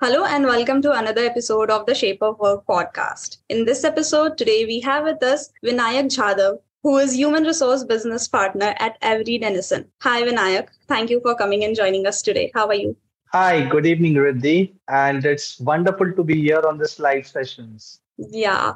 Hello and welcome to another episode of the Shape of Work podcast. In this episode today, we have with us Vinayak Jadhav, who is Human Resource Business Partner at Avery Dennison. Hi, Vinayak. Thank you for coming and joining us today. How are you? Hi, good evening, Riddhi. And it's wonderful to be here on this live sessions. Yeah,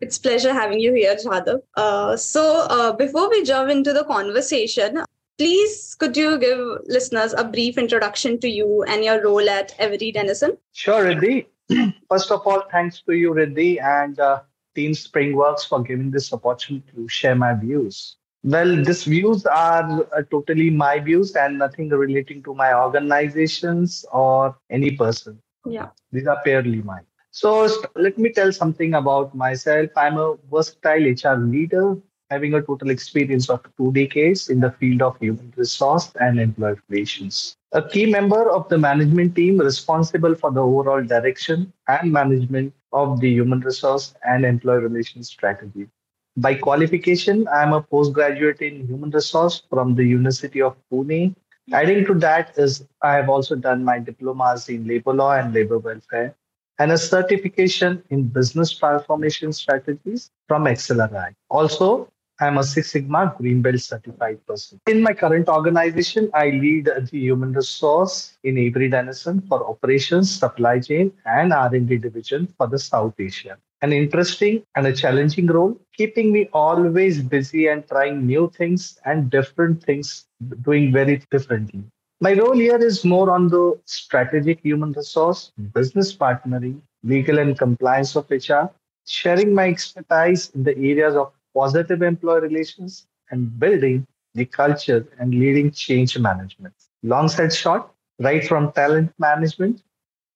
it's pleasure having you here, Jadhav. Uh, so uh, before we jump into the conversation, please could you give listeners a brief introduction to you and your role at Avery Dennison? Sure, Riddhi. First of all, thanks to you, Riddhi, and uh, Team Springworks for giving this opportunity to share my views. Well, these views are uh, totally my views and nothing relating to my organizations or any person. Yeah. These are purely mine. So let me tell something about myself. I'm a versatile HR leader having a total experience of two decades in the field of human resource and employee relations. A key member of the management team responsible for the overall direction and management of the human resource and employee relations strategy. By qualification, I am a postgraduate in human resource from the University of Pune. Adding to that is I have also done my diplomas in labor law and labor welfare and a certification in business transformation strategies from XLRI. Also, I'm a Six Sigma Green Belt certified person. In my current organization, I lead the human resource in Avery Dennison for operations, supply chain, and R&D division for the South Asia. An interesting and a challenging role, keeping me always busy and trying new things and different things, doing very differently. My role here is more on the strategic human resource, business partnering, legal and compliance of HR, sharing my expertise in the areas of positive employee relations and building the culture and leading change management. Long said short, right from talent management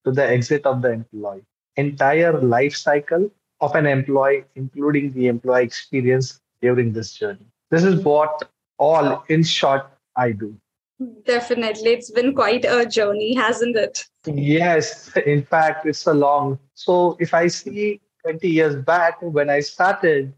to the exit of the employee. Entire life cycle of an employee, including the employee experience during this journey. This is what all in short I do. Definitely. It's been quite a journey, hasn't it? Yes, in fact, it's a long. So if I see 20 years back when I started,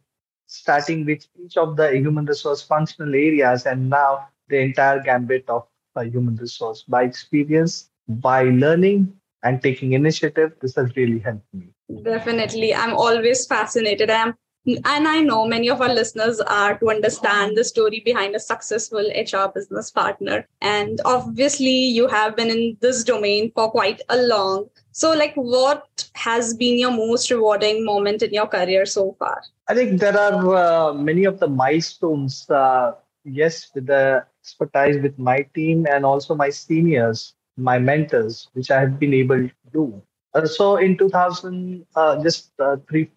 starting with each of the human resource functional areas, and now the entire gambit of a human resource by experience, by learning and taking initiative, this has really helped me. Definitely. I'm always fascinated. I'm and I know many of our listeners are to understand the story behind a successful HR business partner. And obviously, you have been in this domain for quite a long. So, like, what has been your most rewarding moment in your career so far? I think there are uh, many of the milestones. Uh, yes, with the expertise with my team and also my seniors, my mentors, which I have been able to do. Uh, so in 2000, uh, just uh, three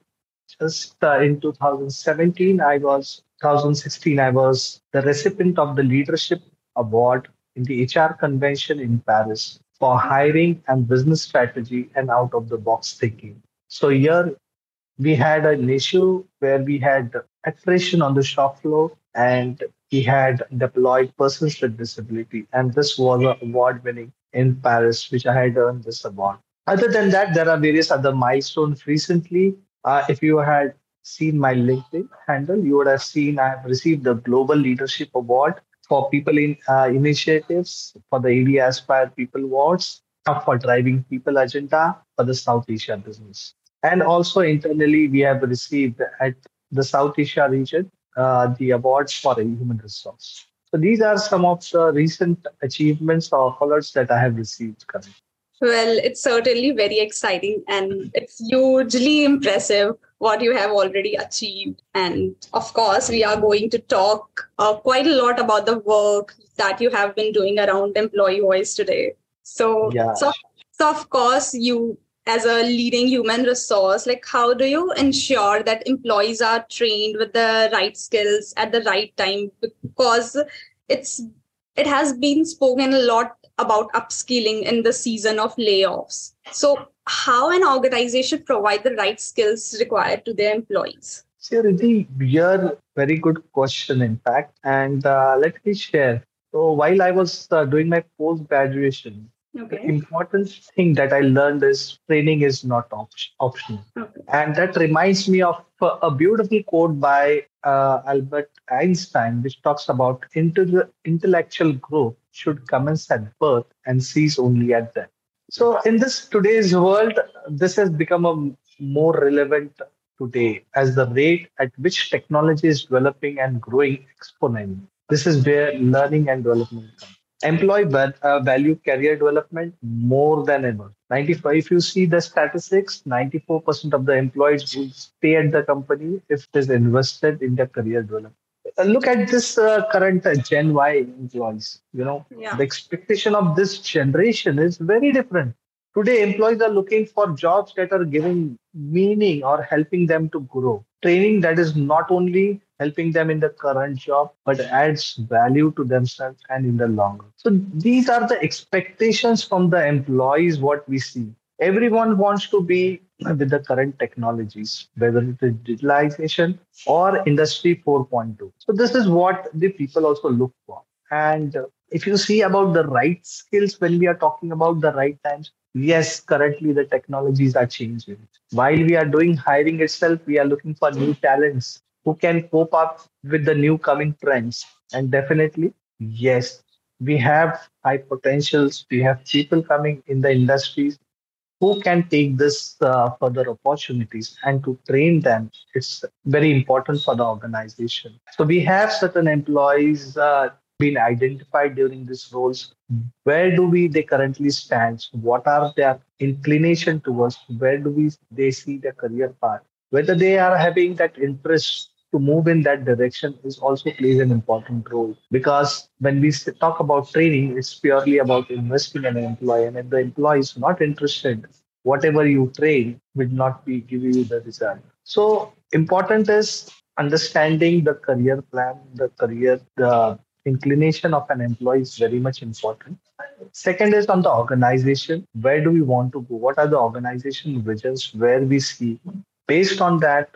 just uh, in 2017, I was 2016, I was the recipient of the Leadership Award in the HR convention in Paris for hiring and business strategy and out of the box thinking. So here we had an issue where we had attrition on the shop floor and we had deployed persons with disability. And this was an award winning in Paris, which I had earned this award. Other than that, there are various other milestones recently. Uh, if you had seen my LinkedIn handle, you would have seen I have received the Global Leadership Award for people in uh, initiatives for the AD Aspire People Awards for driving people agenda for the South Asia business. And also internally, we have received at the South Asia region uh, the awards for human resource. So these are some of the recent achievements or colors that I have received currently. Well, it's certainly very exciting and it's hugely impressive what you have already achieved. And of course, we are going to talk uh, quite a lot about the work that you have been doing around employee voice today. So, yeah. so, so of course, you as a leading human resource, like how do you ensure that employees are trained with the right skills at the right time? Because it's it has been spoken a lot about upskilling in the season of layoffs. So, how an organization provide the right skills required to their employees? So, Riddhi, your very good question, in fact. And uh, let me share. So, while I was uh, doing my post graduation, Okay. The important thing that I learned is training is not op- optional. Okay. And that reminds me of a beautiful quote by uh, Albert Einstein, which talks about intellectual growth should commence at birth and cease only at death. So, in this today's world, this has become a more relevant today as the rate at which technology is developing and growing exponentially. This is where learning and development comes employee uh, value career development more than ever. 95 if you see the statistics 94% of the employees will stay at the company if it is invested in their career development. Uh, look at this uh, current uh, gen y employees you know. Yeah. the expectation of this generation is very different. Today employees are looking for jobs that are giving meaning or helping them to grow training that is not only helping them in the current job, but adds value to themselves and in the long run. So these are the expectations from the employees, what we see. Everyone wants to be with the current technologies, whether it is digitalization or industry 4.2. So this is what the people also look for. And if you see about the right skills when we are talking about the right times, yes, currently the technologies are changing. While we are doing hiring itself, we are looking for new talents who can cope up with the new coming trends. And definitely, yes, we have high potentials. We have people coming in the industries who can take this uh, further opportunities and to train them it's very important for the organization so we have certain employees uh, been identified during these roles where do we they currently stand? What are their inclination towards? Where do we they see their career path? Whether they are having that interest to move in that direction is also plays an important role. Because when we talk about training it's purely about investing in an employee and if the employee is not interested whatever you train will not be giving you the result. So important is understanding the career plan the career the inclination of an employee is very much important. Second is on the organization. Where do we want to go? What are the organization visions? Where we see? Based on that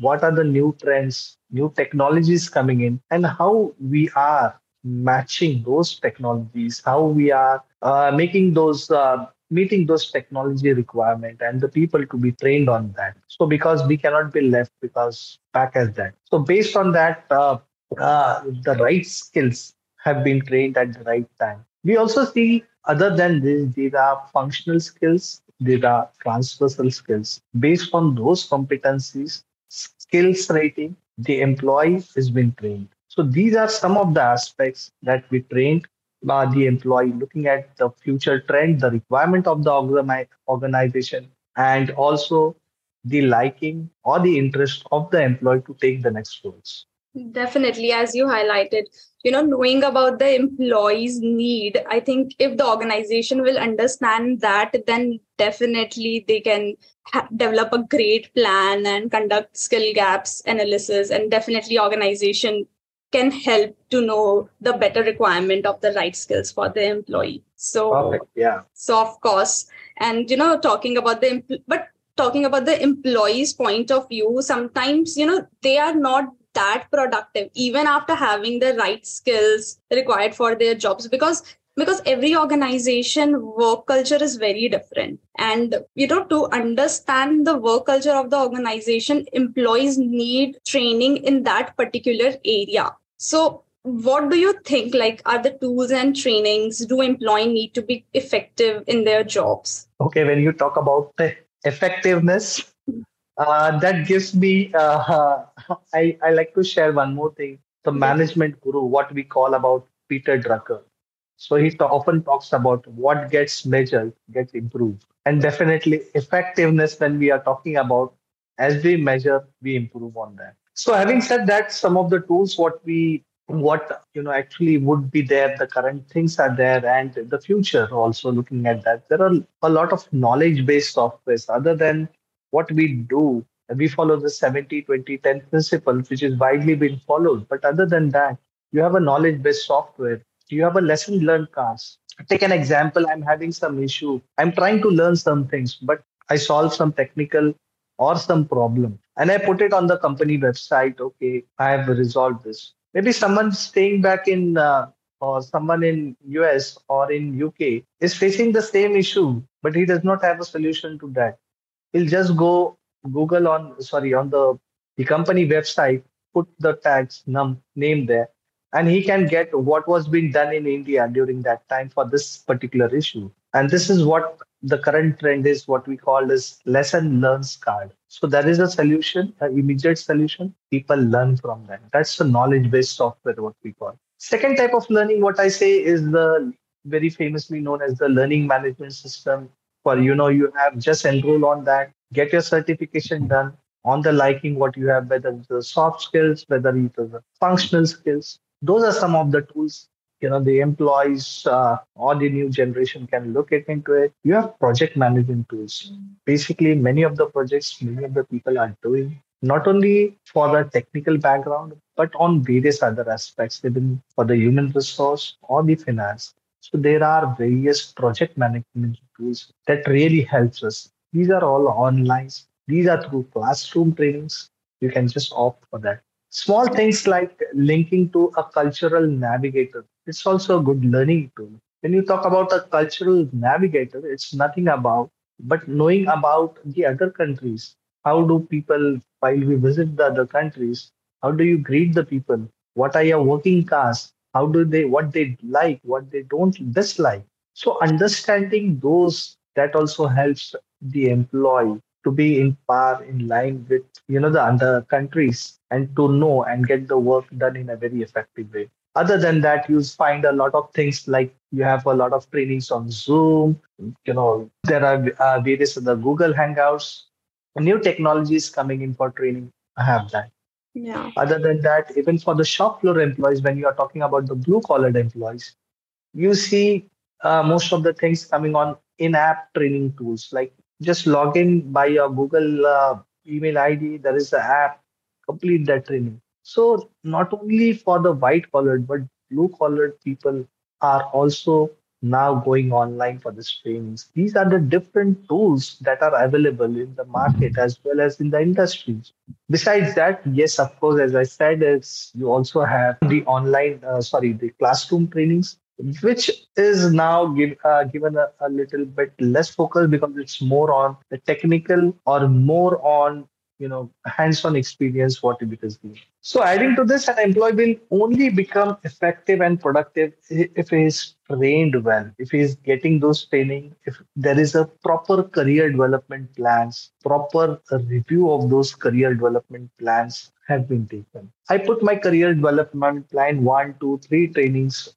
what are the new trends, new technologies coming in, and how we are matching those technologies, how we are uh, making those uh, meeting those technology requirement and the people to be trained on that. So because we cannot be left because back as that. So based on that, uh, uh, the right skills have been trained at the right time. We also see other than this, these are functional skills, there are transversal skills. Based on those competencies, skills rating, the employee is being trained. So these are some of the aspects that we trained by the employee, looking at the future trend, the requirement of the organization, and also the liking or the interest of the employee to take the next roles. Definitely, as you highlighted, you know, knowing about the employee's need, I think if the organization will understand that, then definitely they can ha- develop a great plan and conduct skill gaps analysis, and definitely organization can help to know the better requirement of the right skills for the employee. So, Perfect. yeah. So of course, and you know, talking about the empl- but talking about the employee's point of view, sometimes you know they are not that productive even after having the right skills required for their jobs because because every organization work culture is very different. And you know to understand the work culture of the organization employees need training in that particular area. So what do you think like are the tools and trainings do employee need to be effective in their jobs? Okay when you talk about the effectiveness uh, that gives me uh, I, I like to share one more thing. The management guru what we call about peter drucker. So he often talks about what gets measured gets improved. And definitely effectiveness when we are talking about as we measure we improve on that. So having said that some of the tools what we what you know actually would be there the current things are there and the future also looking at that. There are a lot of knowledge based softwares other than what we do, we follow the 70 20 10 principle, which is widely been followed. But other than that, you have a knowledge based software, you have a lesson learned class, take an example. I'm having some issue. I'm trying to learn some things, but I solve some technical or some problem and I put it on the company website. Okay, I have resolved this. Maybe someone staying back in uh, or someone in US or in UK is facing the same issue, but he does not have a solution to that. He'll just go Google on sorry on the the company website, put the tags num name there, and he can get what was being done in India during that time for this particular issue. And this is what the current trend is what we call as lesson learns card. So there is a solution, an immediate solution. People learn from that. That's the knowledge based software, what we call. Second type of learning, what I say is the very famously known as the learning management system. For you know, you have just enroll on that, get your certification done on the liking what you have, whether it's the soft skills, whether it's the functional skills. Those are some of the tools you know the employees uh, or the new generation can look into it. You have project management tools. Basically many of the projects many of the people are doing not only for the technical background but on various other aspects even for the human resource or the finance so there are various project management tools that really helps us these are all online these are through classroom trainings you can just opt for that small things like linking to a cultural navigator it's also a good learning tool. When you talk about a cultural navigator, it's nothing about but knowing about the other countries. How do people, while we visit the other countries, how do you greet the people? What are your working caste? How do they, what they like, what they don't dislike? So understanding those that also helps the employee to be in par in line with you know the other countries and to know and get the work done in a very effective way. Other than that you find a lot of things like you have a lot of trainings on zoom you know there are uh, various other google hangouts. New technologies coming in for training. I have that yeah. Other than that even for the shop floor employees when you are talking about the blue collared employees you see uh, most of the things coming on in-app training tools like just log in by your google uh, email id there is the app complete that training. So not only for the white collared, but blue collared people are also now going online for these trainings. These are the different tools that are available in the market as well as in the industries. Besides that, yes, of course, as I said, it's you also have the online, uh, sorry, the classroom trainings, which is now give, uh, given a, a little bit less focus because it's more on the technical or more on you know hands-on experience what it is. Doing so adding to this an employee will only become effective and productive if he is trained well if he is getting those training if there is a proper career development plans proper review of those career development plans have been taken. I put my career development plan one two three trainings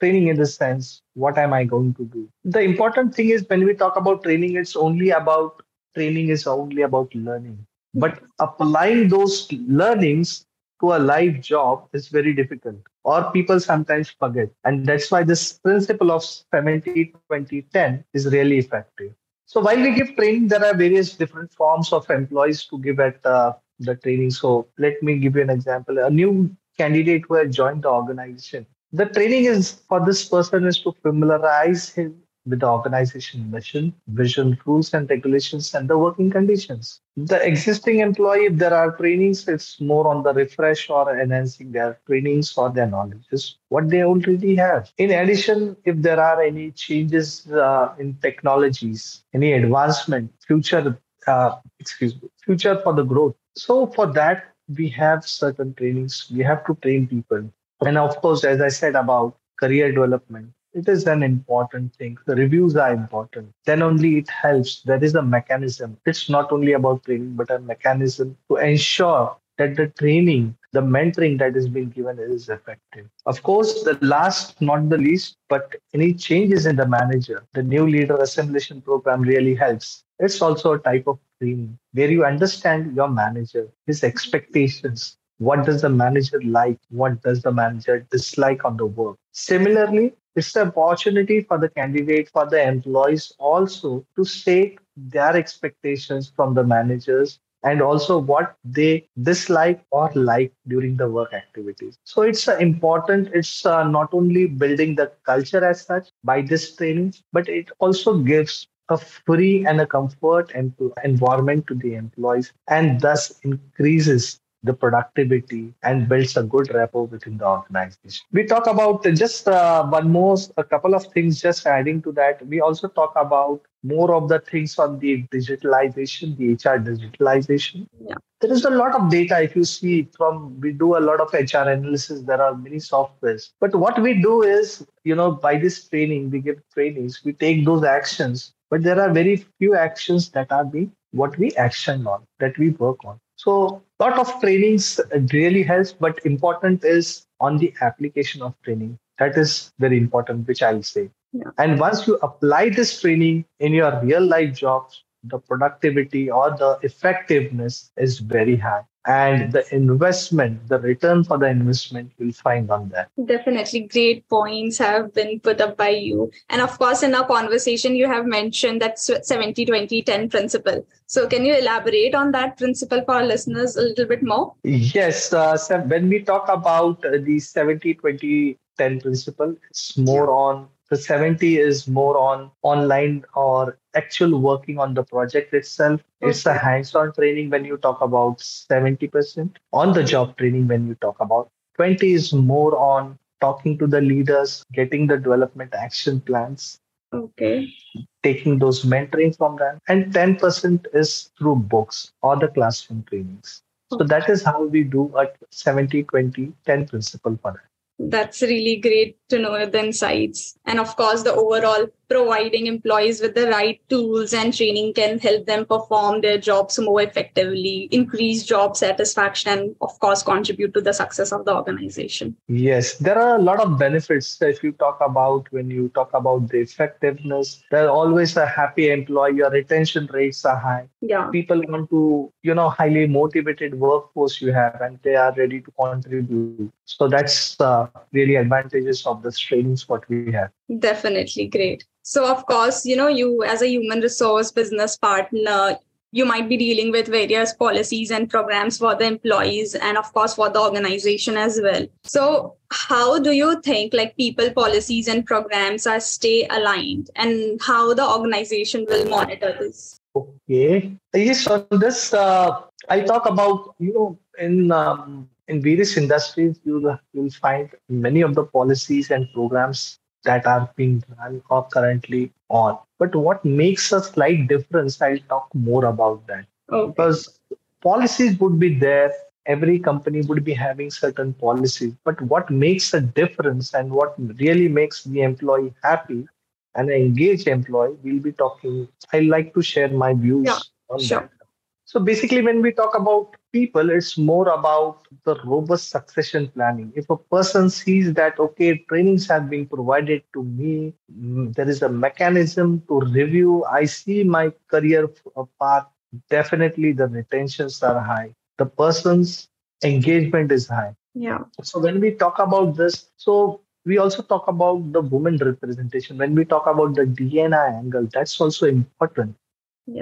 training in the sense what am i going to do? The important thing is when we talk about training it's only about training is only about learning but applying those learnings to a live job is very difficult, or people sometimes forget. And that's why this principle of 70 20 10 is really effective. So while we give training, there are various different forms of employees to give at uh, the training. So let me give you an example. A new candidate who has joined the organization. The training is for this person is to familiarize him with the organization mission, vision, rules and regulations, and the working conditions. The existing employee, if there are trainings, it's more on the refresh or enhancing their trainings or their knowledge, is what they already have. In addition, if there are any changes uh, in technologies, any advancement, future, uh, excuse me, future for the growth. So for that, we have certain trainings. We have to train people. And of course, as I said about career development, it is an important thing. The reviews are important. Then only it helps. There is a mechanism. It's not only about training, but a mechanism to ensure that the training, the mentoring that is being given is effective. Of course, the last, not the least, but any changes in the manager, the new leader assimilation program really helps. It's also a type of training where you understand your manager, his expectations, what does the manager like what does the manager dislike on the work similarly it's the opportunity for the candidate, for the employees also to state their expectations from the managers and also what they dislike or like during the work activities. So it's important. It's uh, not only building the culture as such, by this training, but it also gives a free and a comfort and environment to the employees and thus increases the productivity and builds a good rapport within the organization. We talk about just uh, one more, a couple of things just adding to that. We also talk about more of the things on the digitalization, the HR digitalization. Yeah. There is a lot of data. If you see from, we do a lot of HR analysis, there are many softwares. But what we do is, you know, by this training, we give trainings, we take those actions, but there are very few actions that are being what we action on, that we work on. So lot of trainings really helps, but important is on the application of training. That is very important, which I'll say. Yeah. And once you apply this training in your real life jobs, the productivity or the effectiveness is very high and the investment, the return for the investment you'll find on that. Definitely great points have been put up by you. And of course, in our conversation, you have mentioned that 70 20 10 principle. So, can you elaborate on that principle for our listeners a little bit more? Yes. Uh, so when we talk about uh, the 70 20 10 principle, it's more on the 70 is more on online or actual working on the project itself. Okay. It's a hands-on training when you talk about 70%. On the job training when you talk about 20 is more on talking to the leaders, getting the development action plans. Okay. Taking those mentoring from them. And 10% is through books or the classroom trainings. So that is how we do a 70 20 10 principle for that that's really great to know the insights and of course the overall providing employees with the right tools and training can help them perform their jobs more effectively increase job satisfaction and of course contribute to the success of the organization. Yes there are a lot of benefits. If you talk about when you talk about the effectiveness there's always a happy employee your retention rates are high. Yeah. People want to you know highly motivated workforce you have and they are ready to contribute. So that's uh, really advantages of this trainings what we have definitely great so, of course, you know, you as a human resource business partner, you might be dealing with various policies and programs for the employees and, of course, for the organization as well. So, how do you think like people policies and programs are stay aligned and how the organization will monitor this? Okay. Yes, so this uh, I talk about, you know, in um, in various industries, you'll you'll find many of the policies and programs that are being run or currently on. But what makes a slight difference, I'll talk more about that. Okay. Because policies would be there, every company would be having certain policies. But what makes a difference and what really makes the employee happy and an engaged employee, we'll be talking. I like to share my views yeah, on sure. that. So basically, when we talk about people, it's more about the robust succession planning. If a person sees that, okay, trainings have been provided to me, mm, there is a mechanism to review, I see my career path, definitely the retentions are high. The person's engagement is high. Yeah. So when we talk about this, so we also talk about the women representation. When we talk about the DNI angle, that's also important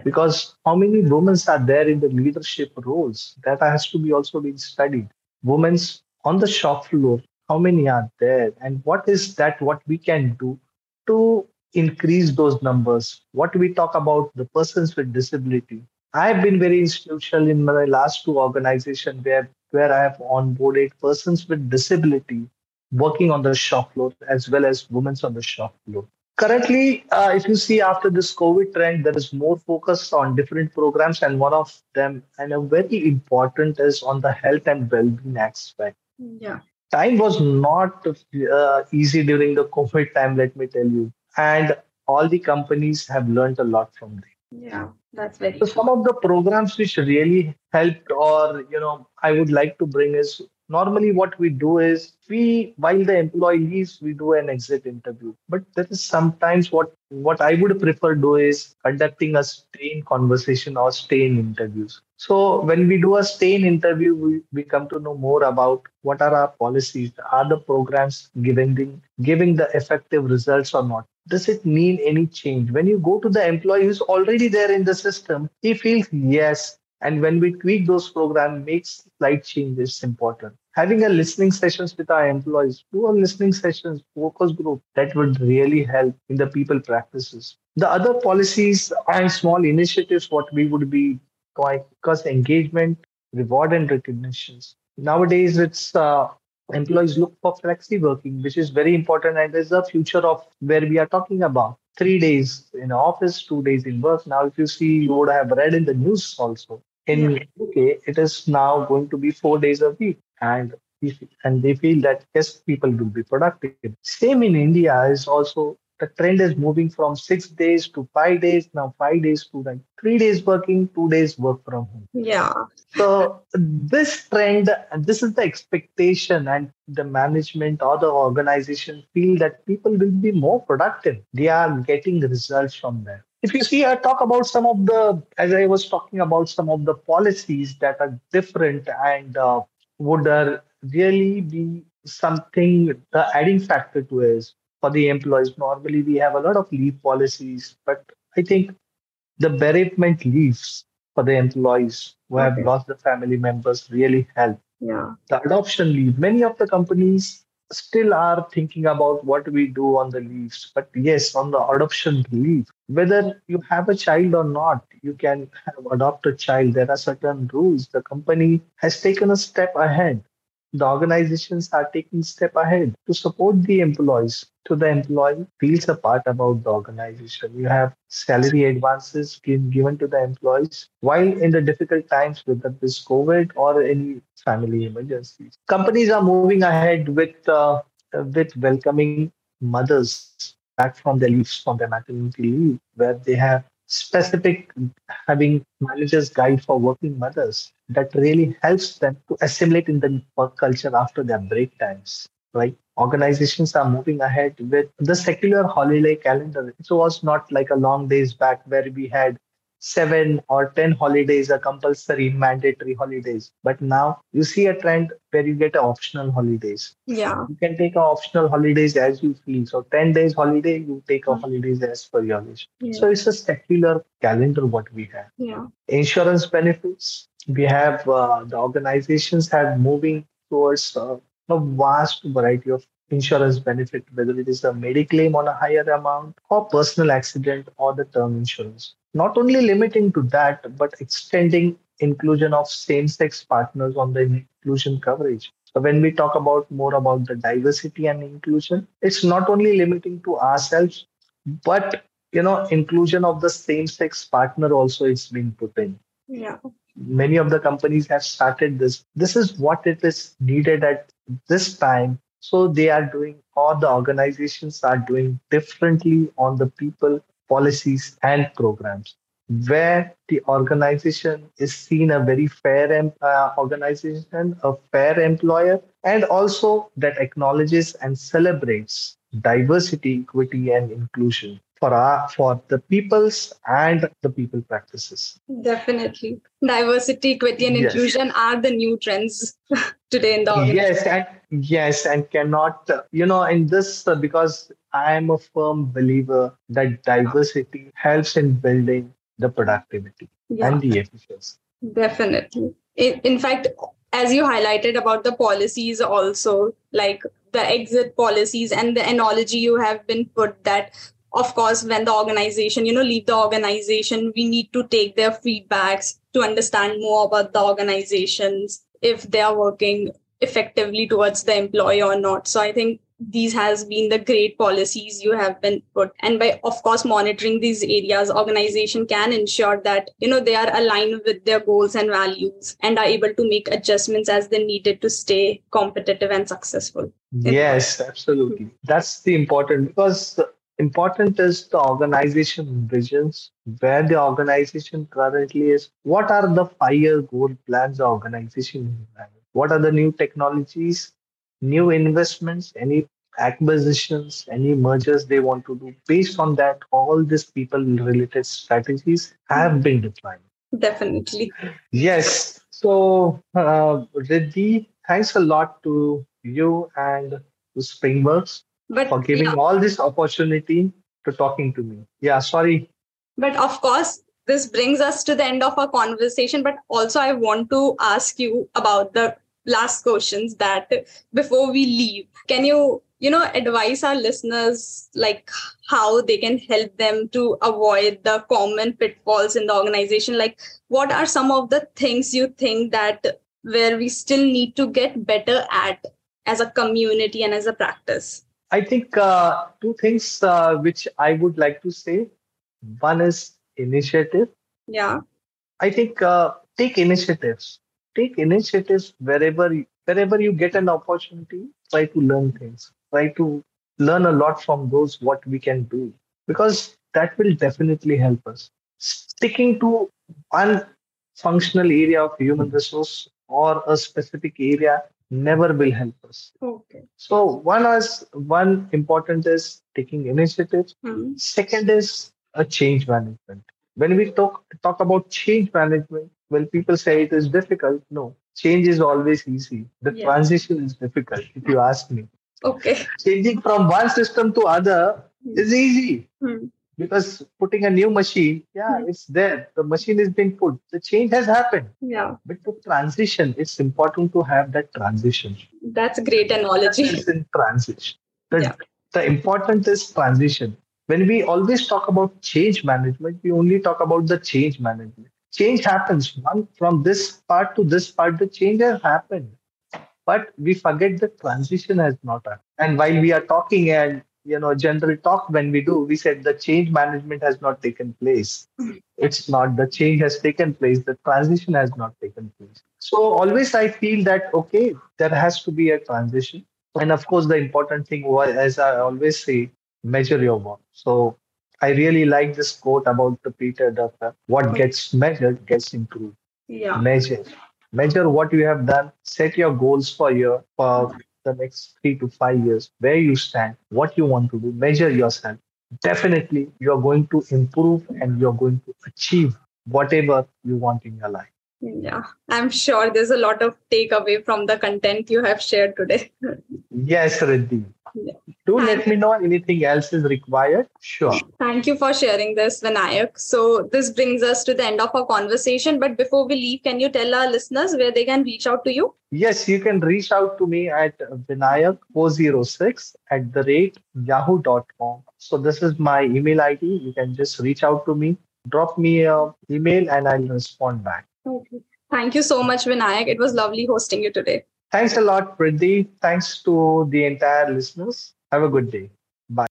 because how many women are there in the leadership roles that has to be also being studied? Women's on the shop floor how many are there? And what is that what we can do to increase those numbers? What we talk about the persons with disability. I have been very institutional in my last two organizations where where i have onboarded persons with disability working on the shop floor as well as women on the shop floor currently uh, if you see after this covid trend there is more focus on different programs and one of them and a very important is on the health and well-being aspect. Yeah. Time was not uh, easy during the covid time let me tell you. And all the companies have learned a lot from them. Yeah that's very so some of the programs which really helped or you know i would like to bring is normally what we do is we while the employee leaves we do an exit interview. But there is sometimes what what i would prefer do is conducting a stay in conversation or stay in interviews. So when we do a stay in interview we, we come to know more about what are our policies are the programs giving the, giving the effective results or not. Does it mean any change? When you go to the employee who's already there in the system he feels yes and when we tweak those programs, make slight changes important. having a listening sessions with our employees, do a listening sessions, focus group, that would really help in the people practices. The other policies and small initiatives, what we would be doing, because engagement, reward and recognitions. Nowadays, it's uh, employees look for flexi working, which is very important and is the future of where we are talking about. Three days in office, two days in work. Now, if you see, you would have read in the news also. In yeah. UK, it is now going to be four days a week, and and they feel that yes, people will be productive. Same in India is also the trend is moving from six days to five days now five days to like three days working two days work from home. Yeah. So this trend and this is the expectation and the management or the organization feel that people will be more productive. They are getting results from there if you see i talk about some of the as i was talking about some of the policies that are different and uh, would uh, really be something the adding factor to is for the employees. Normally, we have a lot of leave policies, but I think the bereavement leaves for the employees who have lost the family members really help. Yeah. The adoption leave, many of the companies still are thinking about what we do on the leaves. But yes, on the adoption leave, whether you have a child or not, you can have adopt a child. There are certain rules. The company has taken a step ahead the organizations are taking step ahead to support the employees. To the employee feels a part about the organization. You have salary advances given to the employees while in the difficult times whether this covid or any family emergencies. Companies are moving ahead with uh, with welcoming mothers back from their leaves from their maternity leave where they have specific having managers guide for working mothers that really helps them to assimilate in the work culture after their break times right? Organizations are moving ahead with the secular holiday calendar. So it was not like a long days back where we had seven or 10 holidays are compulsory mandatory holidays. But now you see a trend where you get optional holidays. Yeah. You can take optional holidays as you feel. So 10 days holiday, you take a mm-hmm. holidays as per your wish. Yeah. So it's a secular calendar what we have. Yeah. Insurance benefits. We have uh, the organizations have moving towards uh, a vast variety of insurance benefit, whether it is a Mediclaim on a higher amount or personal accident or the term insurance. Not only limiting to that, but extending inclusion of same-sex partners on the inclusion coverage. So when we talk about more about the diversity and inclusion, it's not only limiting to ourselves, but you know, inclusion of the same-sex partner also is being put in. Yeah. Many of the companies have started this. This is what it is needed at this time so they are doing, all the organizations are doing differently on the people, policies, and programs. Where the organization is seen a very fair uh, organization, a fair employer, and also that acknowledges and celebrates diversity, equity, and inclusion for our for the peoples and the people practices. Definitely. Diversity equity and yes. inclusion are the new trends today in the yes and yes and cannot you know in this uh, because i am a firm believer that diversity helps in building the productivity yeah. and the efficiency. Definitely. In, in fact as you highlighted about the policies also like the exit policies and the analogy you have been put that of course when the organization you know leave the organization we need to take their feedbacks to understand more about the organizations if they are working effectively towards the employee or not. So i think these has been the great policies you have been put. And by of course monitoring these areas organization can ensure that you know they are aligned with their goals and values and are able to make adjustments as they needed to stay competitive and successful. Yes absolutely. That's the important because important is the organization visions, where the organization currently is, what are the five-year goal plans the organization has, what are the new technologies, new investments, any acquisitions, any mergers they want to do. Based on that, all these people-related strategies have been defined. Definitely. Yes. So, uh, Riddhi, thanks a lot to you and to Springworks but for giving yeah. all this opportunity to talking to me. Yeah, sorry. But of course, this brings us to the end of our conversation. But also, I want to ask you about the last questions that before we leave, can you you know advise our listeners like how they can help them to avoid the common pitfalls in the organization like what are some of the things you think that where we still need to get better at as a community and as a practice i think uh, two things uh, which i would like to say. One is initiative. Yeah. I think uh, take initiatives. Take initiatives wherever wherever you get an opportunity. Try to learn things. Try to learn a lot from those what we can do. Because that will definitely help us. Sticking to one functional area of human resource or a specific area never will help us. Okay. So one is one important is taking initiative. Hmm. second is a change management. When we talk talk about change management when people say it is difficult. No change is always easy. The Yeah. transition is difficult if you ask me. Okay. Changing from one system to other is easy. Hmm. Because putting a new machine yeah Hmm. it's there. The machine is being put. The change has happened. Yeah. But the transition it's important to have that transition. That's a great analogy. It's in transition. The, Yeah. the important is transition. When we always talk about change management we only talk about the change management. Change happens one from this part to this part. The change has happened. But we forget the transition has not happened. And while we are talking and you know general talk when we do we said the change management has not taken place. It's not the change has taken place the transition has not taken place. So always i feel that okay there has to be a transition. And of course the important thing was as i always say measure your work. So i really like this quote about the peter drucker what gets measured gets improved. Yeah. Measure. Measure what you have done. Set your goals for your for the next three to five years where you stand what you want to do measure yourself definitely you're going to improve and you're going to achieve whatever you want in your life. Yeah i'm sure there's a lot of takeaway from the content you have shared today. Yes Riddhi. Do let me know anything else is required sure Thank you for sharing this, Vinayak. So, this brings us to the end of our conversation. But before we leave, can you tell our listeners where they can reach out to you? yes you can reach out to me at vinayak406 at the rate yahoo.com so this is my email id you can just reach out to me drop me a email and i'll respond back Okay. Thank you so much, Vinayak. It was lovely hosting you today. Thanks a lot, Riddhi. Thanks to the entire listeners. Have a good day.